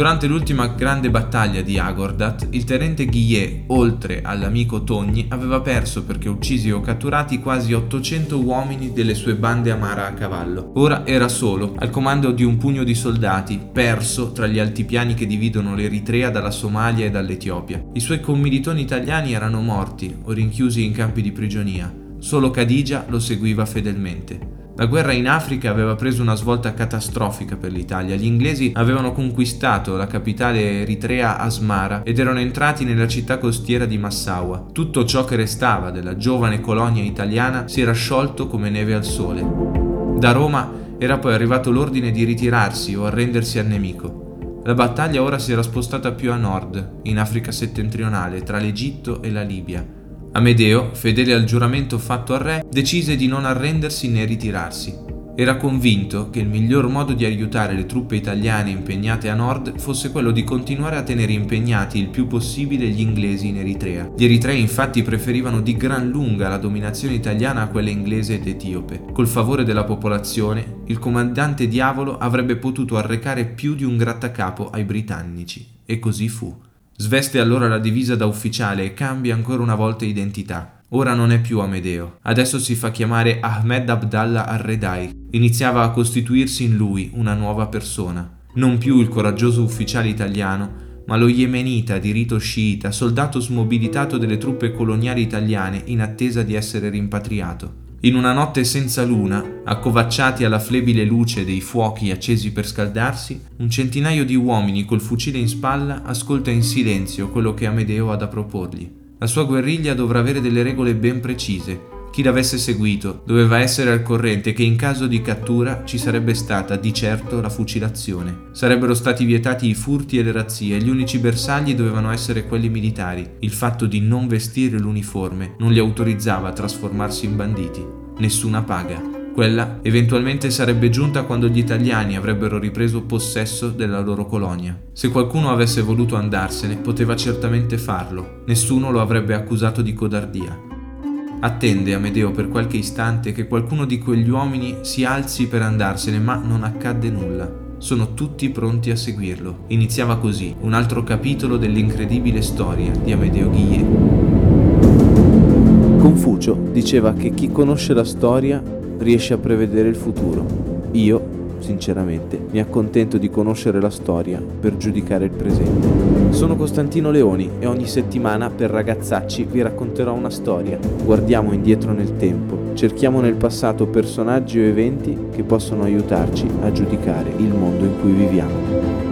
Durante l'ultima grande battaglia di Agordat, il tenente Guillet, oltre all'amico Togni, aveva perso perché uccisi o catturati quasi 800 uomini delle sue bande amara a cavallo. Ora era solo, al comando di un pugno di soldati, perso tra gli altipiani che dividono l'Eritrea dalla Somalia e dall'Etiopia. I suoi commilitoni italiani erano morti o rinchiusi in campi di prigionia. Solo Khadija lo seguiva fedelmente. La guerra in Africa aveva preso una svolta catastrofica per l'Italia. Gli inglesi avevano conquistato la capitale eritrea Asmara ed erano entrati nella città costiera di Massawa. Tutto ciò che restava della giovane colonia italiana si era sciolto come neve al sole. Da Roma era poi arrivato l'ordine di ritirarsi o arrendersi al nemico. La battaglia ora si era spostata più a nord, in Africa settentrionale, tra l'Egitto e la Libia. Amedeo, fedele al giuramento fatto al re, decise di non arrendersi né ritirarsi. Era convinto che il miglior modo di aiutare le truppe italiane impegnate a nord fosse quello di continuare a tenere impegnati il più possibile gli inglesi in Eritrea. Gli eritrei infatti preferivano di gran lunga la dominazione italiana a quella inglese ed etiope. Col favore della popolazione, il comandante Diavolo avrebbe potuto arrecare più di un grattacapo ai britannici. E così fu. Sveste allora la divisa da ufficiale e cambia ancora una volta identità. Ora non è più Amedeo, adesso si fa chiamare Ahmed Abdallah al-Redai. Iniziava a costituirsi in lui una nuova persona. Non più il coraggioso ufficiale italiano, ma lo yemenita di rito sciita, soldato smobilitato delle truppe coloniali italiane in attesa di essere rimpatriato. In una notte senza luna, accovacciati alla flebile luce dei fuochi accesi per scaldarsi, un centinaio di uomini col fucile in spalla ascolta in silenzio quello che Amedeo ha da proporgli. La sua guerriglia dovrà avere delle regole ben precise, chi l'avesse seguito doveva essere al corrente che in caso di cattura ci sarebbe stata di certo la fucilazione. Sarebbero stati vietati i furti e le razzie e gli unici bersagli dovevano essere quelli militari. Il fatto di non vestire l'uniforme non li autorizzava a trasformarsi in banditi. Nessuna paga. Quella eventualmente sarebbe giunta quando gli italiani avrebbero ripreso possesso della loro colonia. Se qualcuno avesse voluto andarsene, poteva certamente farlo. Nessuno lo avrebbe accusato di codardia. Attende Amedeo per qualche istante che qualcuno di quegli uomini si alzi per andarsene, ma non accadde nulla. Sono tutti pronti a seguirlo. Iniziava così un altro capitolo dell'incredibile storia di Amedeo Ghie. Confucio diceva che chi conosce la storia riesce a prevedere il futuro. Io sinceramente, mi accontento di conoscere la storia per giudicare il presente. Sono Costantino Leoni e ogni settimana per ragazzacci vi racconterò una storia. Guardiamo indietro nel tempo, cerchiamo nel passato personaggi o eventi che possono aiutarci a giudicare il mondo in cui viviamo.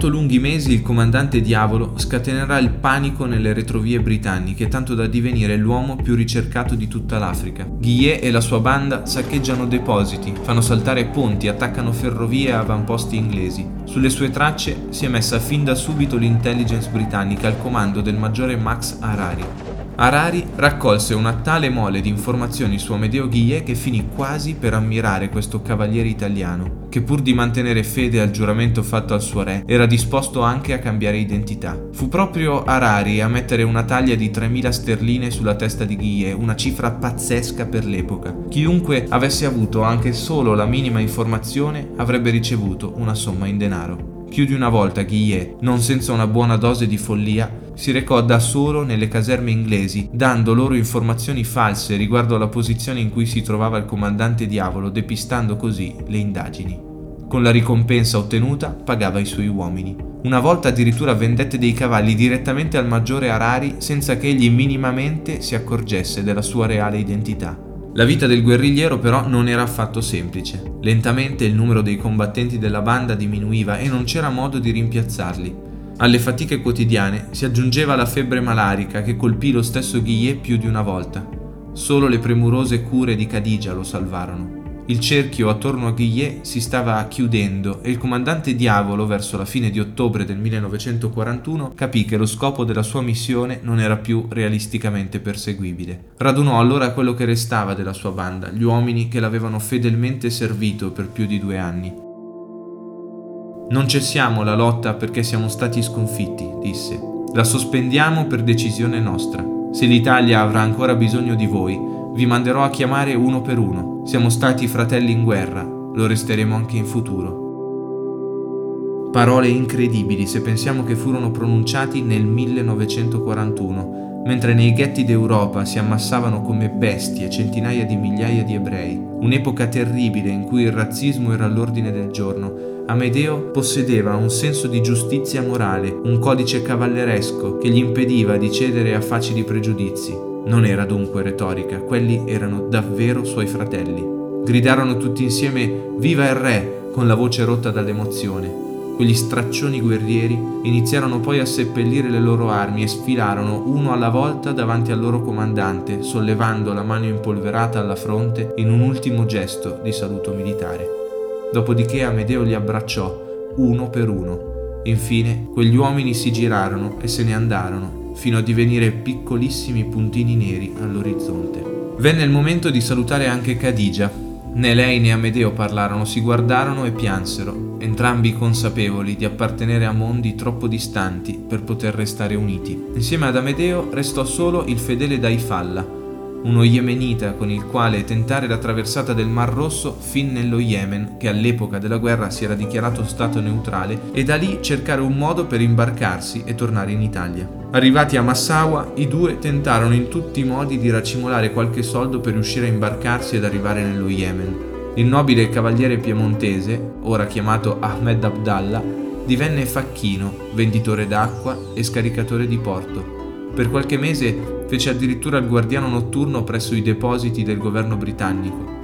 Otto lunghi mesi il comandante Diavolo scatenerà il panico nelle retrovie britanniche, tanto da divenire l'uomo più ricercato di tutta l'Africa. Guillet e la sua banda saccheggiano depositi, fanno saltare ponti, attaccano ferrovie e avamposti inglesi. Sulle sue tracce si è messa fin da subito l'intelligence britannica al comando del maggiore Max Harari. Harari raccolse una tale mole di informazioni su Amedeo Guillet che finì quasi per ammirare questo cavaliere italiano, che pur di mantenere fede al giuramento fatto al suo re, era disposto anche a cambiare identità. Fu proprio Harari a mettere una taglia di 3.000 sterline sulla testa di Guillet, una cifra pazzesca per l'epoca. Chiunque avesse avuto anche solo la minima informazione avrebbe ricevuto una somma in denaro. Più di una volta Guillet, non senza una buona dose di follia, si recò da solo nelle caserme inglesi, dando loro informazioni false riguardo alla posizione in cui si trovava il comandante Diavolo, depistando così le indagini. Con la ricompensa ottenuta pagava i suoi uomini. Una volta addirittura vendette dei cavalli direttamente al maggiore Arari senza che egli minimamente si accorgesse della sua reale identità. La vita del guerrigliero però non era affatto semplice. Lentamente il numero dei combattenti della banda diminuiva e non c'era modo di rimpiazzarli. Alle fatiche quotidiane si aggiungeva la febbre malarica che colpì lo stesso Ghie più di una volta. Solo le premurose cure di Khadija lo salvarono. Il cerchio attorno a Guillet si stava chiudendo e il comandante Diavolo, verso la fine di ottobre del 1941, capì che lo scopo della sua missione non era più realisticamente perseguibile. Radunò allora quello che restava della sua banda, gli uomini che l'avevano fedelmente servito per più di due anni. Non cessiamo la lotta perché siamo stati sconfitti, disse. La sospendiamo per decisione nostra. Se l'Italia avrà ancora bisogno di voi, vi manderò a chiamare uno per uno. Siamo stati fratelli in guerra, lo resteremo anche in futuro. Parole incredibili se pensiamo che furono pronunciati nel 1941, mentre nei ghetti d'Europa si ammassavano come bestie centinaia di migliaia di ebrei. Un'epoca terribile in cui il razzismo era all'ordine del giorno. Amedeo possedeva un senso di giustizia morale, un codice cavalleresco che gli impediva di cedere a facili pregiudizi. Non era dunque retorica, quelli erano davvero suoi fratelli. Gridarono tutti insieme Viva il re! con la voce rotta dall'emozione. Quegli straccioni guerrieri iniziarono poi a seppellire le loro armi e sfilarono uno alla volta davanti al loro comandante, sollevando la mano impolverata alla fronte in un ultimo gesto di saluto militare. Dopodiché Amedeo li abbracciò, uno per uno. Infine quegli uomini si girarono e se ne andarono, fino a divenire piccolissimi puntini neri all'orizzonte. Venne il momento di salutare anche Khadija. Né lei né Amedeo parlarono, si guardarono e piansero, entrambi consapevoli di appartenere a mondi troppo distanti per poter restare uniti. Insieme ad Amedeo restò solo il fedele Daifalla, uno yemenita con il quale tentare la traversata del Mar Rosso fin nello Yemen, che all'epoca della guerra si era dichiarato stato neutrale, e da lì cercare un modo per imbarcarsi e tornare in Italia. Arrivati a Massawa, i due tentarono in tutti i modi di racimolare qualche soldo per riuscire a imbarcarsi ed arrivare nello Yemen. Il nobile cavaliere piemontese, ora chiamato Ahmed Abdallah, divenne facchino, venditore d'acqua e scaricatore di porto. Per qualche mese fece addirittura il guardiano notturno presso i depositi del governo britannico.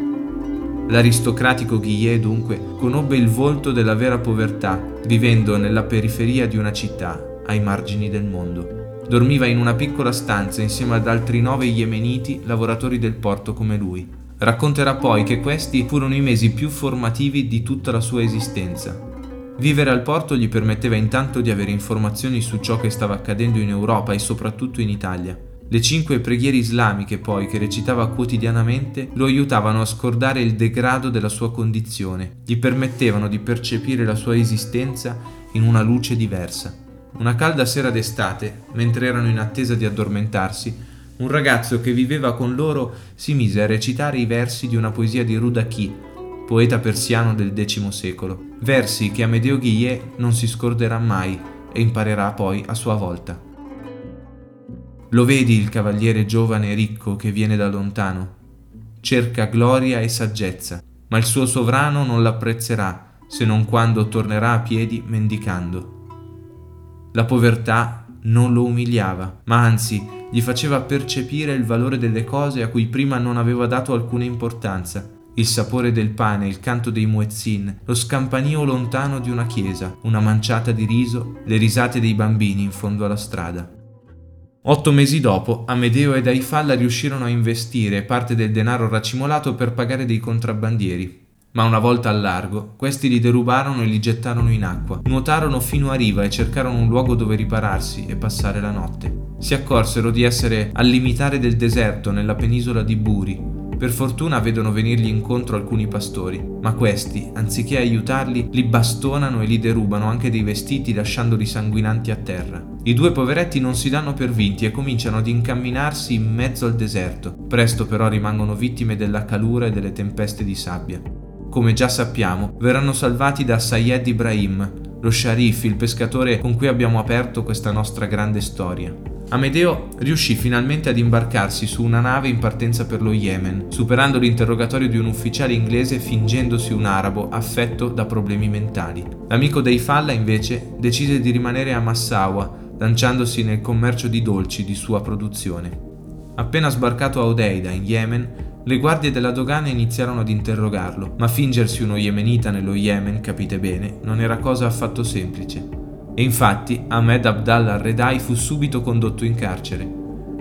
L'aristocratico Guillet dunque conobbe il volto della vera povertà, vivendo nella periferia di una città, ai margini del mondo. Dormiva in una piccola stanza insieme ad altri nove yemeniti lavoratori del porto come lui. Racconterà poi che questi furono i mesi più formativi di tutta la sua esistenza. Vivere al porto gli permetteva intanto di avere informazioni su ciò che stava accadendo in Europa e soprattutto in Italia. Le cinque preghiere islamiche poi che recitava quotidianamente lo aiutavano a scordare il degrado della sua condizione, gli permettevano di percepire la sua esistenza in una luce diversa. Una calda sera d'estate, mentre erano in attesa di addormentarsi, un ragazzo che viveva con loro si mise a recitare i versi di una poesia di Rudaki, poeta persiano del X secolo, versi che Amedeo Guillet non si scorderà mai e imparerà poi a sua volta. Lo vedi il cavaliere giovane e ricco che viene da lontano? Cerca gloria e saggezza, ma il suo sovrano non l'apprezzerà se non quando tornerà a piedi mendicando. La povertà non lo umiliava, ma anzi gli faceva percepire il valore delle cose a cui prima non aveva dato alcuna importanza. Il sapore del pane, il canto dei muezzin, lo scampanio lontano di una chiesa, una manciata di riso, le risate dei bambini in fondo alla strada. Otto mesi dopo, Amedeo ed Aifalla riuscirono a investire parte del denaro racimolato per pagare dei contrabbandieri. Ma una volta al largo, questi li derubarono e li gettarono in acqua. Nuotarono fino a riva e cercarono un luogo dove ripararsi e passare la notte. Si accorsero di essere al limitare del deserto nella penisola di Buri, per fortuna vedono venirgli incontro alcuni pastori, ma questi, anziché aiutarli, li bastonano e li derubano anche dei vestiti lasciandoli sanguinanti a terra. I due poveretti non si danno per vinti e cominciano ad incamminarsi in mezzo al deserto. Presto però rimangono vittime della calura e delle tempeste di sabbia. Come già sappiamo, verranno salvati da Sayed Ibrahim, lo sciarif, il pescatore con cui abbiamo aperto questa nostra grande storia. Amedeo riuscì finalmente ad imbarcarsi su una nave in partenza per lo Yemen, superando l'interrogatorio di un ufficiale inglese fingendosi un arabo affetto da problemi mentali. L'amico dei Falla invece decise di rimanere a Massawa, lanciandosi nel commercio di dolci di sua produzione. Appena sbarcato a Odeida, in Yemen, le guardie della dogana iniziarono ad interrogarlo, ma fingersi uno yemenita nello Yemen, capite bene, non era cosa affatto semplice. E infatti Ahmed Abdallah al-Redai fu subito condotto in carcere.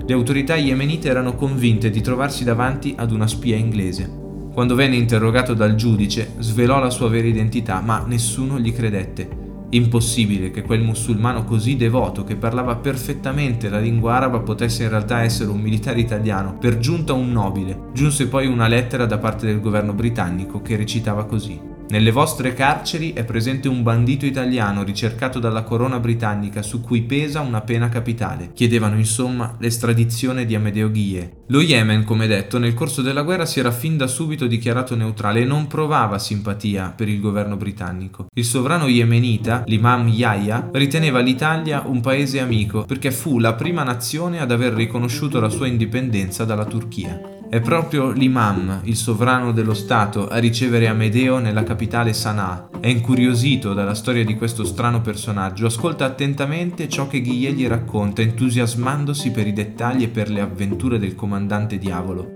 Le autorità yemenite erano convinte di trovarsi davanti ad una spia inglese. Quando venne interrogato dal giudice, svelò la sua vera identità, ma nessuno gli credette. Impossibile che quel musulmano così devoto, che parlava perfettamente la lingua araba, potesse in realtà essere un militare italiano, per giunta un nobile. Giunse poi una lettera da parte del governo britannico che recitava così. Nelle vostre carceri è presente un bandito italiano ricercato dalla corona britannica su cui pesa una pena capitale. Chiedevano insomma l'estradizione di Amedeo Ghie. Lo Yemen, come detto, nel corso della guerra si era fin da subito dichiarato neutrale e non provava simpatia per il governo britannico. Il sovrano yemenita, l'imam Yahya, riteneva l'Italia un paese amico perché fu la prima nazione ad aver riconosciuto la sua indipendenza dalla Turchia. È proprio l'imam, il sovrano dello Stato, a ricevere Amedeo nella capitale Sana'a. È incuriosito dalla storia di questo strano personaggio, ascolta attentamente ciò che Ghie gli racconta, entusiasmandosi per i dettagli e per le avventure del comandante diavolo.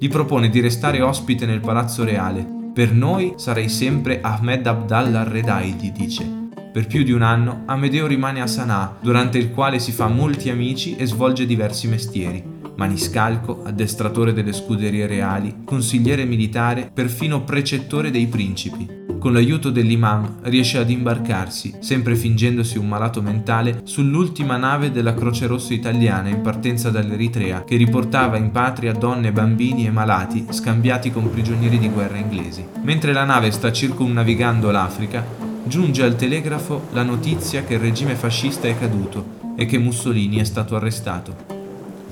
Gli propone di restare ospite nel palazzo reale. Per noi sarei sempre Ahmed Abdallah Redai, gli dice. Per più di un anno Amedeo rimane a Sana'a, durante il quale si fa molti amici e svolge diversi mestieri maniscalco, addestratore delle scuderie reali, consigliere militare, perfino precettore dei principi. Con l'aiuto dell'imam riesce ad imbarcarsi, sempre fingendosi un malato mentale, sull'ultima nave della Croce Rossa italiana in partenza dall'Eritrea che riportava in patria donne, bambini e malati scambiati con prigionieri di guerra inglesi. Mentre la nave sta circumnavigando l'Africa, giunge al telegrafo la notizia che il regime fascista è caduto e che Mussolini è stato arrestato.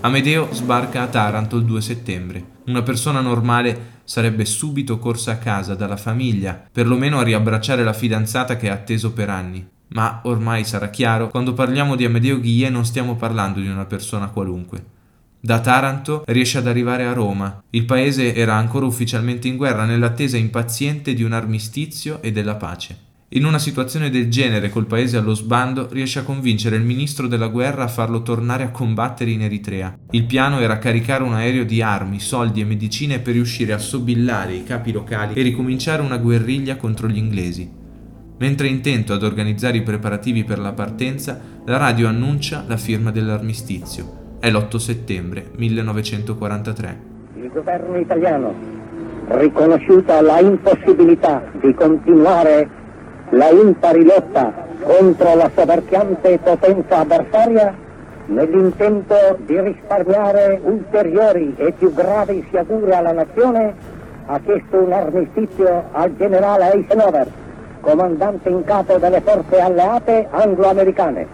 Amedeo sbarca a Taranto il 2 settembre. Una persona normale sarebbe subito corsa a casa dalla famiglia, perlomeno a riabbracciare la fidanzata che ha atteso per anni. Ma ormai sarà chiaro, quando parliamo di Amedeo Ghie non stiamo parlando di una persona qualunque. Da Taranto riesce ad arrivare a Roma. Il paese era ancora ufficialmente in guerra nell'attesa impaziente di un armistizio e della pace. In una situazione del genere, col paese allo sbando, riesce a convincere il ministro della guerra a farlo tornare a combattere in Eritrea. Il piano era caricare un aereo di armi, soldi e medicine per riuscire a sobillare i capi locali e ricominciare una guerriglia contro gli inglesi. Mentre intento ad organizzare i preparativi per la partenza, la radio annuncia la firma dell'armistizio. È l'8 settembre 1943. Il governo italiano, riconosciuta la impossibilità di continuare la impari lotta contro la soverchiante potenza avversaria nell'intento di risparmiare ulteriori e più gravi sciagure alla nazione ha chiesto un armistizio al generale Eisenhower, comandante in capo delle forze alleate anglo-americane.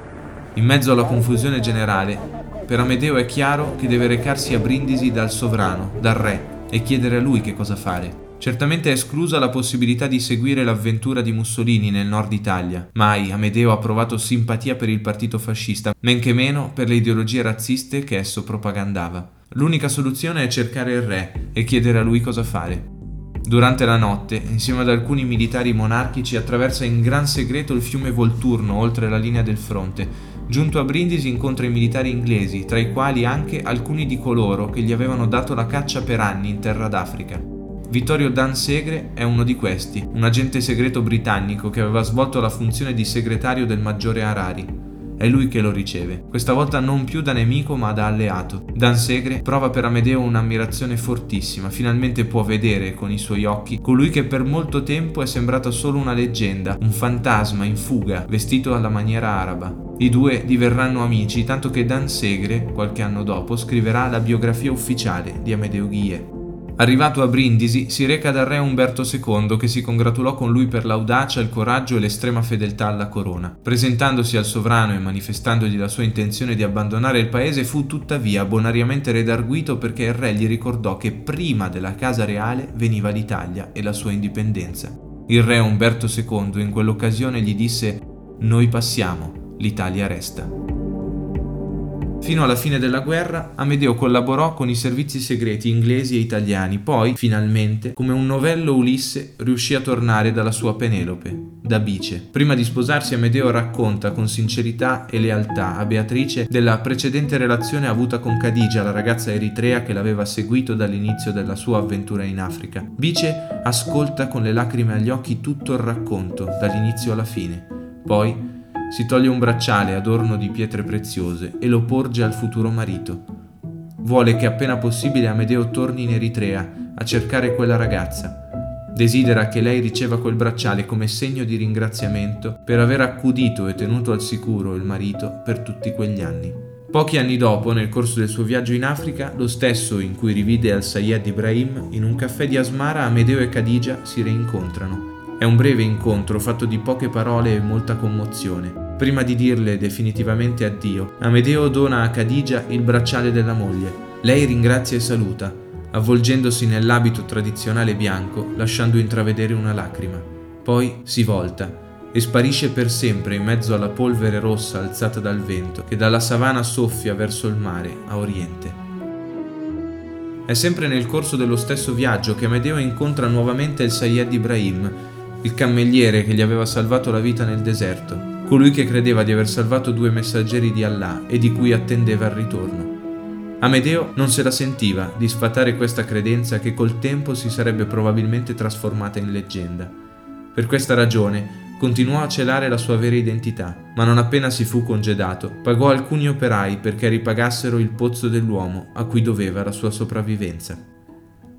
In mezzo alla confusione generale, per Amedeo è chiaro che deve recarsi a Brindisi dal sovrano, dal re, e chiedere a lui che cosa fare. Certamente è esclusa la possibilità di seguire l'avventura di Mussolini nel nord Italia. Mai Amedeo ha provato simpatia per il partito fascista, men che meno per le ideologie razziste che esso propagandava. L'unica soluzione è cercare il re e chiedere a lui cosa fare. Durante la notte, insieme ad alcuni militari monarchici, attraversa in gran segreto il fiume Volturno oltre la linea del fronte. Giunto a Brindisi incontra i militari inglesi, tra i quali anche alcuni di coloro che gli avevano dato la caccia per anni in terra d'Africa. Vittorio Dan Segre è uno di questi, un agente segreto britannico che aveva svolto la funzione di segretario del maggiore Harari. È lui che lo riceve, questa volta non più da nemico ma da alleato. Dan Segre prova per Amedeo un'ammirazione fortissima, finalmente può vedere con i suoi occhi colui che per molto tempo è sembrato solo una leggenda, un fantasma in fuga, vestito alla maniera araba. I due diverranno amici, tanto che Dan Segre, qualche anno dopo, scriverà la biografia ufficiale di Amedeo Ghie. Arrivato a Brindisi, si reca dal re Umberto II che si congratulò con lui per l'audacia, il coraggio e l'estrema fedeltà alla corona. Presentandosi al sovrano e manifestandogli la sua intenzione di abbandonare il paese, fu tuttavia bonariamente redarguito perché il re gli ricordò che prima della casa reale veniva l'Italia e la sua indipendenza. Il re Umberto II in quell'occasione gli disse Noi passiamo, l'Italia resta. Fino alla fine della guerra, Amedeo collaborò con i servizi segreti inglesi e italiani, poi, finalmente, come un novello Ulisse, riuscì a tornare dalla sua Penelope, da Bice. Prima di sposarsi, Amedeo racconta con sincerità e lealtà a Beatrice della precedente relazione avuta con Cadigia, la ragazza eritrea che l'aveva seguito dall'inizio della sua avventura in Africa. Bice ascolta con le lacrime agli occhi tutto il racconto, dall'inizio alla fine. Poi si toglie un bracciale adorno di pietre preziose e lo porge al futuro marito. Vuole che appena possibile Amedeo torni in Eritrea a cercare quella ragazza. Desidera che lei riceva quel bracciale come segno di ringraziamento per aver accudito e tenuto al sicuro il marito per tutti quegli anni. Pochi anni dopo, nel corso del suo viaggio in Africa, lo stesso in cui rivide al-Sayed Ibrahim, in un caffè di Asmara, Amedeo e Khadija si reincontrano. È un breve incontro fatto di poche parole e molta commozione. Prima di dirle definitivamente addio, Amedeo dona a Khadija il bracciale della moglie. Lei ringrazia e saluta, avvolgendosi nell'abito tradizionale bianco, lasciando intravedere una lacrima. Poi si volta e sparisce per sempre in mezzo alla polvere rossa alzata dal vento che dalla savana soffia verso il mare a oriente. È sempre nel corso dello stesso viaggio che Amedeo incontra nuovamente il Sayyid Ibrahim, il cammelliere che gli aveva salvato la vita nel deserto, colui che credeva di aver salvato due messaggeri di Allah e di cui attendeva il ritorno. Amedeo non se la sentiva di sfatare questa credenza che col tempo si sarebbe probabilmente trasformata in leggenda. Per questa ragione continuò a celare la sua vera identità, ma non appena si fu congedato, pagò alcuni operai perché ripagassero il pozzo dell'uomo a cui doveva la sua sopravvivenza.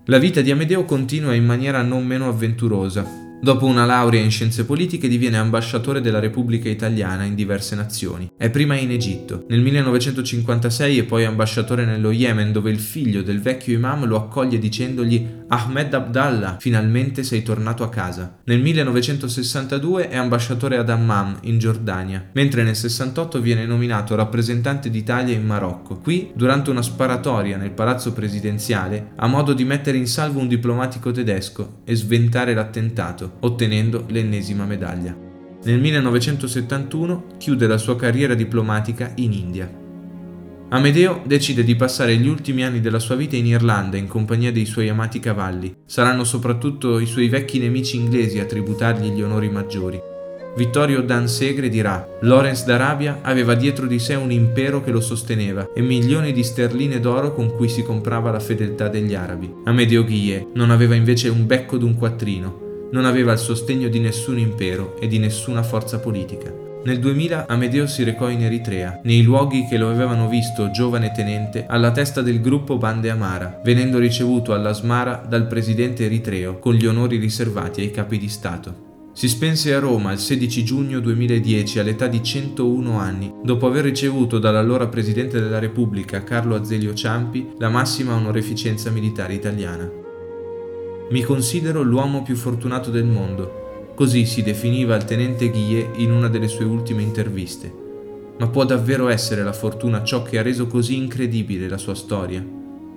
La vita di Amedeo continua in maniera non meno avventurosa, Dopo una laurea in scienze politiche diviene ambasciatore della Repubblica Italiana in diverse nazioni. È prima in Egitto, nel 1956 e poi ambasciatore nello Yemen dove il figlio del vecchio imam lo accoglie dicendogli Ahmed Abdallah, finalmente sei tornato a casa. Nel 1962 è ambasciatore ad Amman in Giordania, mentre nel 68 viene nominato rappresentante d'Italia in Marocco. Qui, durante una sparatoria nel palazzo presidenziale, ha modo di mettere in salvo un diplomatico tedesco e sventare l'attentato ottenendo l'ennesima medaglia. Nel 1971 chiude la sua carriera diplomatica in India. Amedeo decide di passare gli ultimi anni della sua vita in Irlanda in compagnia dei suoi amati cavalli. Saranno soprattutto i suoi vecchi nemici inglesi a tributargli gli onori maggiori. Vittorio Dan Segre dirà: Lawrence d'Arabia aveva dietro di sé un impero che lo sosteneva e milioni di sterline d'oro con cui si comprava la fedeltà degli arabi. Amedeo Ghie non aveva invece un becco d'un quattrino, non aveva il sostegno di nessun impero e di nessuna forza politica. Nel 2000 Amedeo si recò in Eritrea, nei luoghi che lo avevano visto giovane tenente alla testa del gruppo Bande Amara, venendo ricevuto all'Asmara dal presidente eritreo con gli onori riservati ai capi di Stato. Si spense a Roma il 16 giugno 2010 all'età di 101 anni, dopo aver ricevuto dall'allora Presidente della Repubblica Carlo Azeglio Ciampi la massima onoreficenza militare italiana. Mi considero l'uomo più fortunato del mondo, così si definiva il tenente Ghie in una delle sue ultime interviste. Ma può davvero essere la fortuna ciò che ha reso così incredibile la sua storia?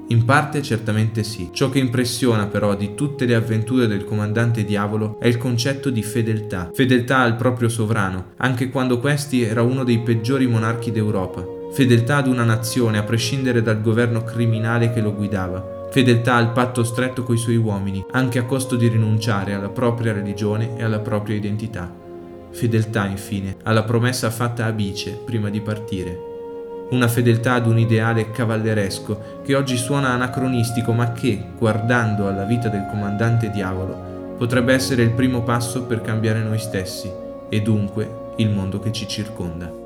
In parte certamente sì. Ciò che impressiona però di tutte le avventure del comandante Diavolo è il concetto di fedeltà. Fedeltà al proprio sovrano, anche quando questi era uno dei peggiori monarchi d'Europa. Fedeltà ad una nazione a prescindere dal governo criminale che lo guidava fedeltà al patto stretto coi suoi uomini, anche a costo di rinunciare alla propria religione e alla propria identità. Fedeltà, infine, alla promessa fatta a Bice prima di partire. Una fedeltà ad un ideale cavalleresco che oggi suona anacronistico ma che, guardando alla vita del comandante diavolo, potrebbe essere il primo passo per cambiare noi stessi e dunque il mondo che ci circonda.